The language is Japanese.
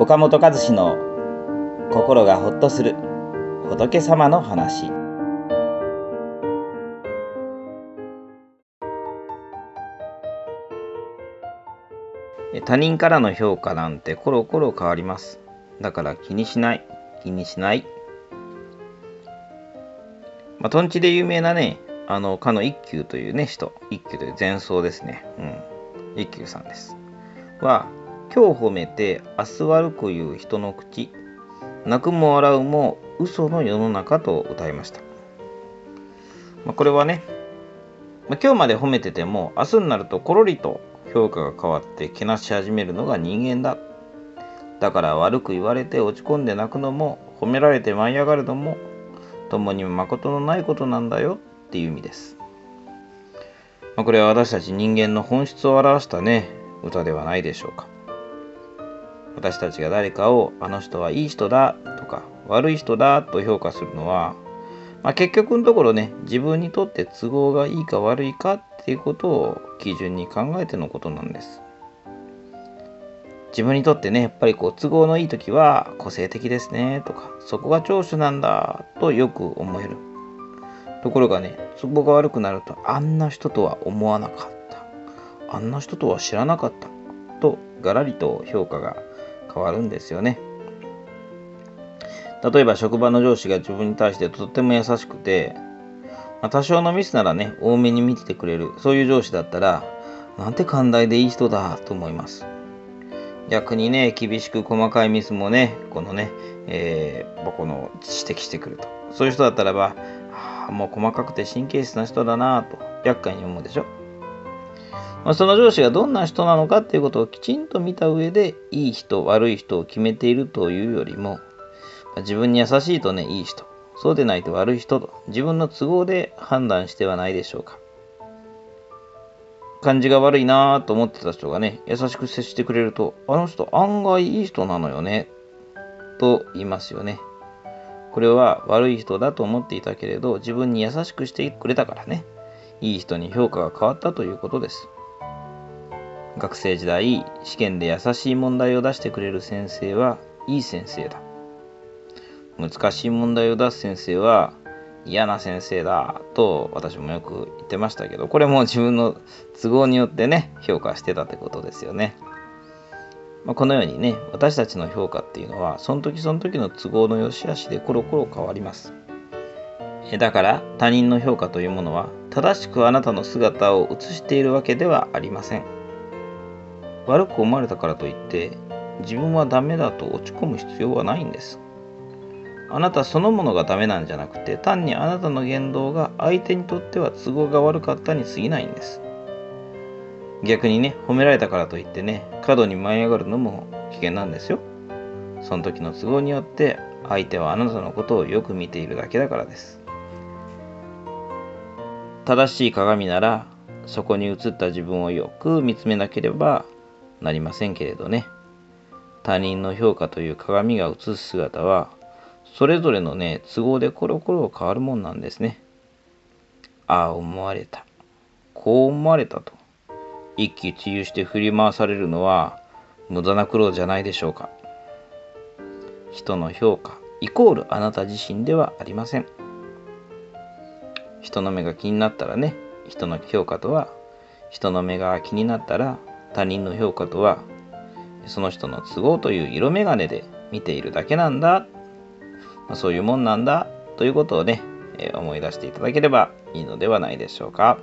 岡本和志の心がほっとする仏様の話他人からの評価なんてコロコロ変わりますだから気にしない気にしないまあ、とんちで有名なね、あの、かの一休というね、人、一休という前奏ですね。うん。一休さんです。は、今日褒めて明日悪く言う人の口。泣くも笑うも嘘の世の中と歌いました、まあ、これはね、まあ、今日まで褒めてても明日になるとコロリと評価が変わってけなし始めるのが人間だ。だから悪く言われて落ち込んで泣くのも褒められて舞い上がるのも共に誠のないことなんだよ。っていう意味です、まあ、これは私たち人間の本質を表したね歌ではないでしょうか。私たちが誰かをあの人はいい人だとか悪い人だと評価するのは、まあ、結局のところね自分にとって都合がいいか悪いかっていうことを基準に考えてのことなんです。自分にとってねやっぱりこう都合のいい時は個性的ですねとかそこが長所なんだとよく思える。ところがね都合が悪くなるとあんな人とは思わなかった。あんな人とは知らなかった。とガラリと評価が変わるんですよね。例えば職場の上司が自分に対してとっても優しくて、まあ、多少のミスならね、多めに見ててくれる、そういう上司だったら、なんて寛大でいい人だと思います。逆にね、厳しく細かいミスもね、このね、えー、この指摘してくると。そういう人だったらば、もう細かくて神経質な人だなと、厄介に思うでしょ。まあ、その上司がどんな人なのかっていうことをきちんと見た上でいい人悪い人を決めているというよりも、まあ、自分に優しいとねいい人。そうでないと悪い人と。自分の都合で判断してはないでしょうか。感じが悪いなと思ってた人がね優しく接してくれるとあの人案外いい人なのよね。と言いますよね。これは悪い人だと思っていたけれど自分に優しくしてくれたからね。いい人に評価が変わったということです。学生時代試験で優しい問題を出してくれる先生はいい先生だ。難しい問題を出す先生は嫌な先生だと私もよく言ってましたけどこれも自分の都合によってね評価してたってことですよね、まあ、このようにね私たちの評価っていうのはその時その時の都合の良し悪しでコロコロ変わります。だから他人の評価というものは正しくあなたの姿を映しているわけではありません。悪く思われたからといって自分はダメだと落ち込む必要はないんです。あなたそのものがダメなんじゃなくて単にあなたの言動が相手にとっては都合が悪かったに過ぎないんです。逆にね褒められたからといってね過度に舞い上がるのも危険なんですよ。その時の都合によって相手はあなたのことをよく見ているだけだからです。正しい鏡ならそこに映った自分をよく見つめなければなりませんけれどね。他人の評価という鏡が映す姿はそれぞれのね都合でコロコロ変わるもんなんですね。ああ思われた。こう思われたと。一喜一憂して振り回されるのは無駄な苦労じゃないでしょうか。人の評価イコールあなた自身ではありません。人の目が気になったらね人の評価とは人の目が気になったら他人の評価とはその人の都合という色眼鏡で見ているだけなんだ、まあ、そういうもんなんだということをね、え思い出していただければいいのではないでしょうか。